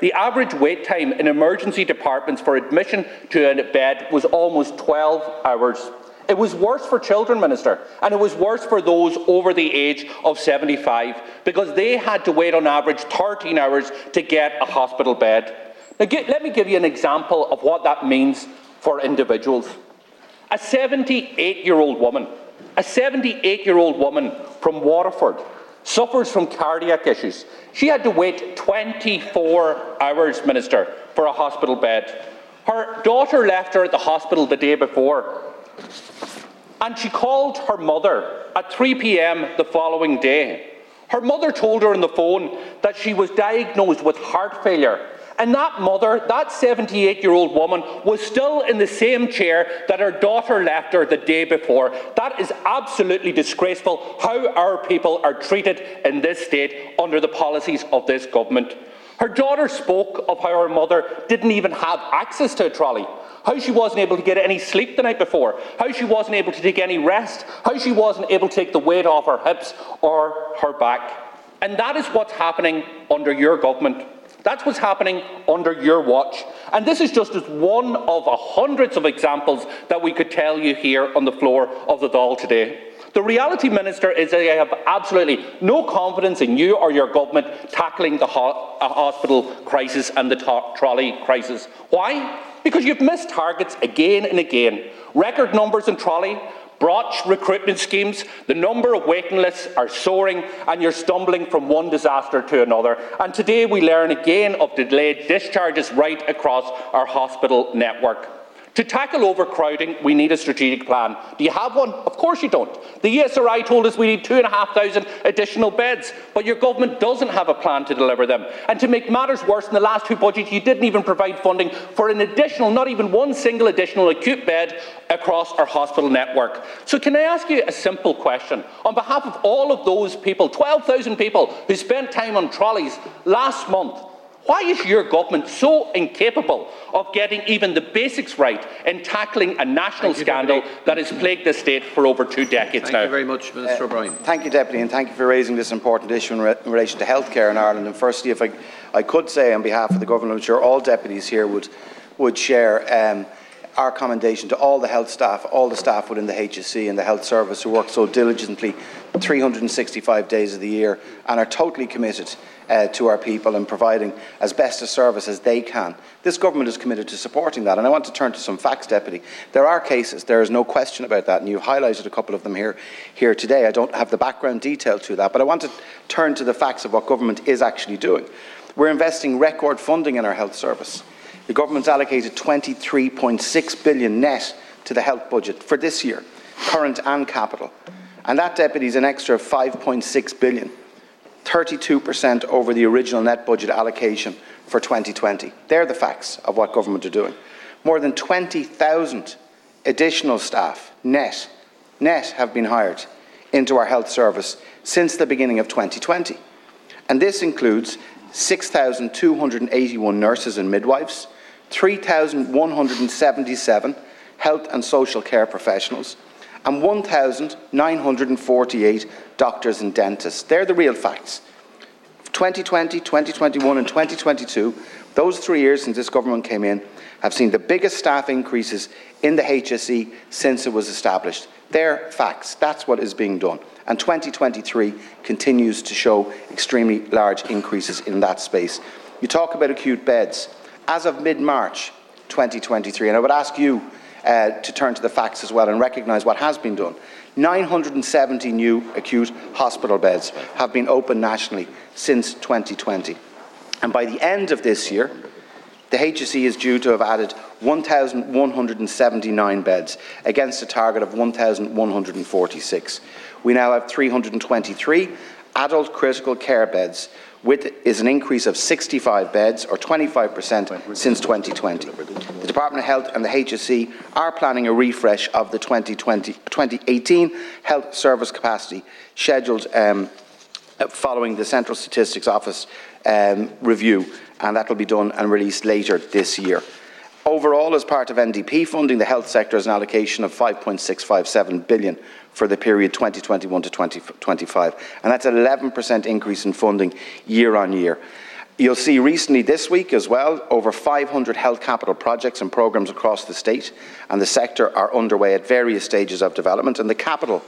the average wait time in emergency departments for admission to a bed was almost 12 hours. It was worse for children, Minister, and it was worse for those over the age of 75 because they had to wait on average 13 hours to get a hospital bed. Now, get, let me give you an example of what that means for individuals. A 78 year old woman, a 78 year old woman from Waterford suffers from cardiac issues. She had to wait 24 hours, Minister, for a hospital bed. Her daughter left her at the hospital the day before, and she called her mother at 3 pm the following day. Her mother told her on the phone that she was diagnosed with heart failure and that mother, that 78 year old woman, was still in the same chair that her daughter left her the day before. That is absolutely disgraceful how our people are treated in this state under the policies of this government. Her daughter spoke of how her mother didn't even have access to a trolley, how she wasn't able to get any sleep the night before, how she wasn't able to take any rest, how she wasn't able to take the weight off her hips or her back. And that is what's happening under your government. That's what's happening under your watch. And this is just one of hundreds of examples that we could tell you here on the floor of the Dáil today. The reality, Minister, is that I have absolutely no confidence in you or your government tackling the ho- uh, hospital crisis and the trolley crisis. Why? Because you've missed targets again and again. Record numbers in trolley, Botched recruitment schemes, the number of waiting lists are soaring, and you're stumbling from one disaster to another. And today we learn again of delayed discharges right across our hospital network. To tackle overcrowding, we need a strategic plan. Do you have one? Of course you don't. The ESRI told us we need 2,500 additional beds, but your government doesn't have a plan to deliver them. And to make matters worse, in the last two budgets, you didn't even provide funding for an additional, not even one single additional acute bed across our hospital network. So, can I ask you a simple question? On behalf of all of those people, 12,000 people who spent time on trolleys last month, why is your government so incapable of getting even the basics right in tackling a national thank scandal you, that has plagued the state for over two decades thank now? Thank you very much, Minister uh, O'Brien. Thank you, Deputy, and thank you for raising this important issue in, re- in relation to healthcare in Ireland. And firstly, if I, I could say on behalf of the government, I'm sure all deputies here would, would share. Um, our commendation to all the health staff, all the staff within the HSE and the health service who work so diligently 365 days of the year and are totally committed uh, to our people and providing as best a service as they can. This government is committed to supporting that. And I want to turn to some facts, Deputy. There are cases, there is no question about that, and you've highlighted a couple of them here, here today. I don't have the background detail to that, but I want to turn to the facts of what government is actually doing. We're investing record funding in our health service. The government's allocated 23.6 billion net to the health budget for this year, current and capital. And that deputy is an extra 5.6 billion, 32% over the original net budget allocation for 2020. They're the facts of what government are doing. More than 20,000 additional staff, net, net have been hired into our health service since the beginning of 2020. And this includes 6,281 nurses and midwives, 3,177 health and social care professionals, and 1,948 doctors and dentists. They're the real facts. 2020, 2021, and 2022, those three years since this government came in, have seen the biggest staff increases in the HSE since it was established. They're facts. That's what is being done. And 2023 continues to show extremely large increases in that space. You talk about acute beds as of mid March 2023. And I would ask you uh, to turn to the facts as well and recognise what has been done. 970 new acute hospital beds have been opened nationally since 2020. And by the end of this year, the HSE is due to have added 1,179 beds against a target of 1,146. We now have 323 adult critical care beds with is an increase of 65 beds or 25% since 2020. Department of Health and the HSE are planning a refresh of the 2020, 2018 health service capacity scheduled um, following the Central Statistics Office um, review, and that will be done and released later this year. Overall, as part of NDP funding, the health sector has an allocation of 5.657 billion for the period 2021 to 2025, and that's an 11% increase in funding year on year. You'll see recently this week as well, over 500 health capital projects and programmes across the state and the sector are underway at various stages of development. And the capital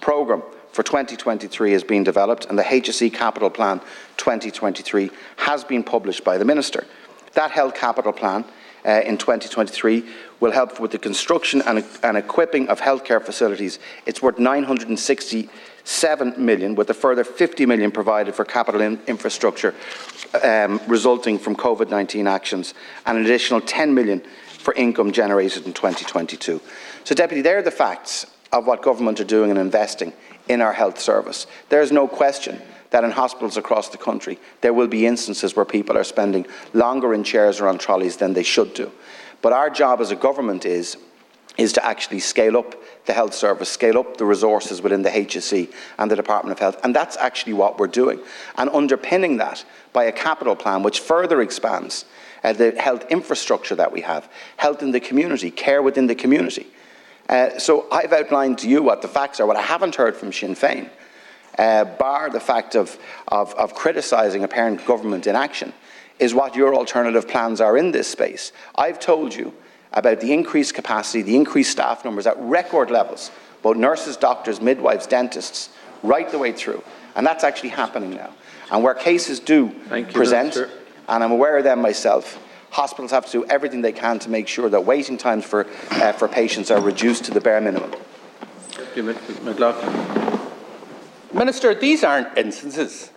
programme for 2023 has been developed and the HSE Capital Plan 2023 has been published by the Minister. That health capital plan uh, in 2023 will help with the construction and, and equipping of healthcare facilities. It's worth 967 million, with a further 50 million provided for capital in infrastructure um, resulting from COVID-19 actions, and an additional 10 million for income generated in 2022. So, Deputy, there are the facts of what government are doing and investing in our health service. There is no question that in hospitals across the country, there will be instances where people are spending longer in chairs or on trolleys than they should do. But our job as a government is, is to actually scale up the health service, scale up the resources within the HSE and the Department of Health. And that's actually what we're doing. And underpinning that by a capital plan which further expands uh, the health infrastructure that we have, health in the community, care within the community. Uh, so I've outlined to you what the facts are. What I haven't heard from Sinn Féin, uh, bar the fact of, of, of criticising apparent government inaction, is what your alternative plans are in this space. I've told you about the increased capacity, the increased staff numbers at record levels, both nurses, doctors, midwives, dentists, right the way through. And that's actually happening now. And where cases do you, present, Minister. and I'm aware of them myself, hospitals have to do everything they can to make sure that waiting times for, uh, for patients are reduced to the bare minimum. Minister, these aren't instances.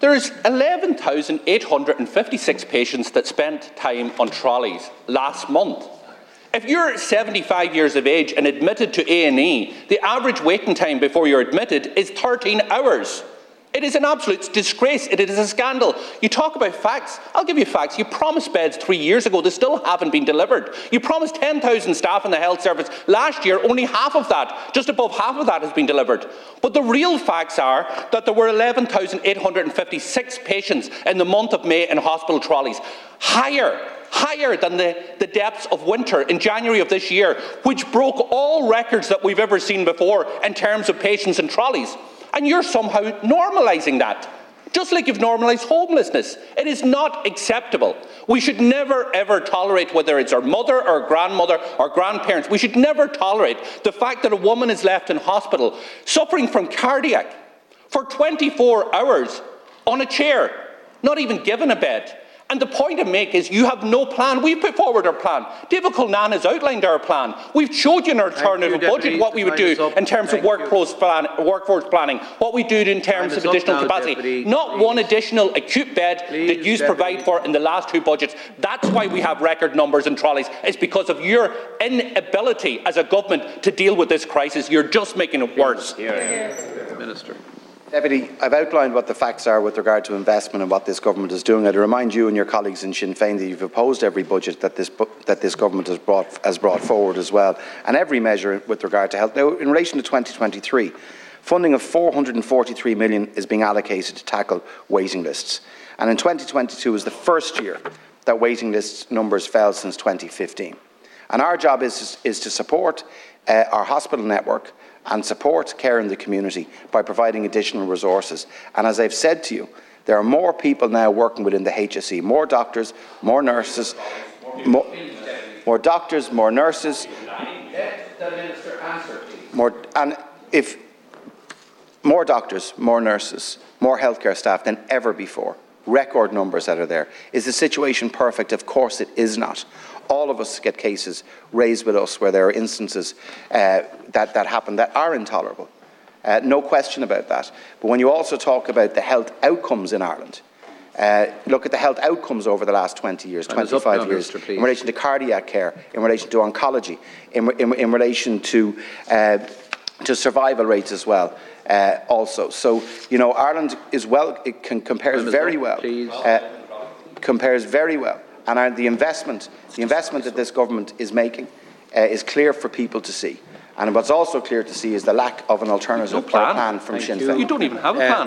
There's 11,856 patients that spent time on trolleys last month. If you're 75 years of age and admitted to A&E, the average waiting time before you're admitted is 13 hours. It is an absolute disgrace. It is a scandal. You talk about facts. I'll give you facts. You promised beds three years ago. They still haven't been delivered. You promised 10,000 staff in the health service. Last year, only half of that, just above half of that, has been delivered. But the real facts are that there were 11,856 patients in the month of May in hospital trolleys. Higher higher than the, the depths of winter in January of this year, which broke all records that we've ever seen before in terms of patients in trolleys. And you're somehow normalising that. Just like you've normalised homelessness. It is not acceptable. We should never ever tolerate, whether it's our mother or grandmother or grandparents, we should never tolerate the fact that a woman is left in hospital suffering from cardiac for 24 hours on a chair, not even given a bed. And the point I make is you have no plan. We've put forward our plan. David Cullinane has outlined our plan. We've showed you in our alternative budget Deputy, what we would do in terms Thank of workforce, plan, workforce, planning, what we do in terms of additional now, capacity. Deputy, Not please. one additional acute bed please, that you provide for in the last two budgets. That's why we have record numbers in trolleys. It's because of your inability as a government to deal with this crisis. You're just making it worse. Minister. Deputy, I've outlined what the facts are with regard to investment and what this government is doing. I'd remind you and your colleagues in Sinn Féin that you've opposed every budget that this, that this government has brought, has brought forward as well, and every measure with regard to health. Now, in relation to 2023, funding of 443 million is being allocated to tackle waiting lists. And in 2022 was the first year that waiting list numbers fell since 2015. And our job is, is to support uh, our hospital network and support care in the community by providing additional resources. And as I've said to you, there are more people now working within the HSE, more doctors, more nurses, more, more doctors, more nurses. More, and if more doctors, more nurses, more healthcare staff than ever before, record numbers that are there. Is the situation perfect? Of course it is not all of us get cases raised with us where there are instances uh, that, that happen that are intolerable. Uh, no question about that. But when you also talk about the health outcomes in Ireland, uh, look at the health outcomes over the last 20 years, 25 years, in relation to cardiac care, in relation to oncology, in, in, in relation to, uh, to survival rates as well. Uh, also, so you know, Ireland is well. It can, compares very well. Uh, compares very well and the investment, the investment that this government is making uh, is clear for people to see. And what's also clear to see is the lack of an alternative no plan. plan from Thank Sinn Féin. You don't even have a plan.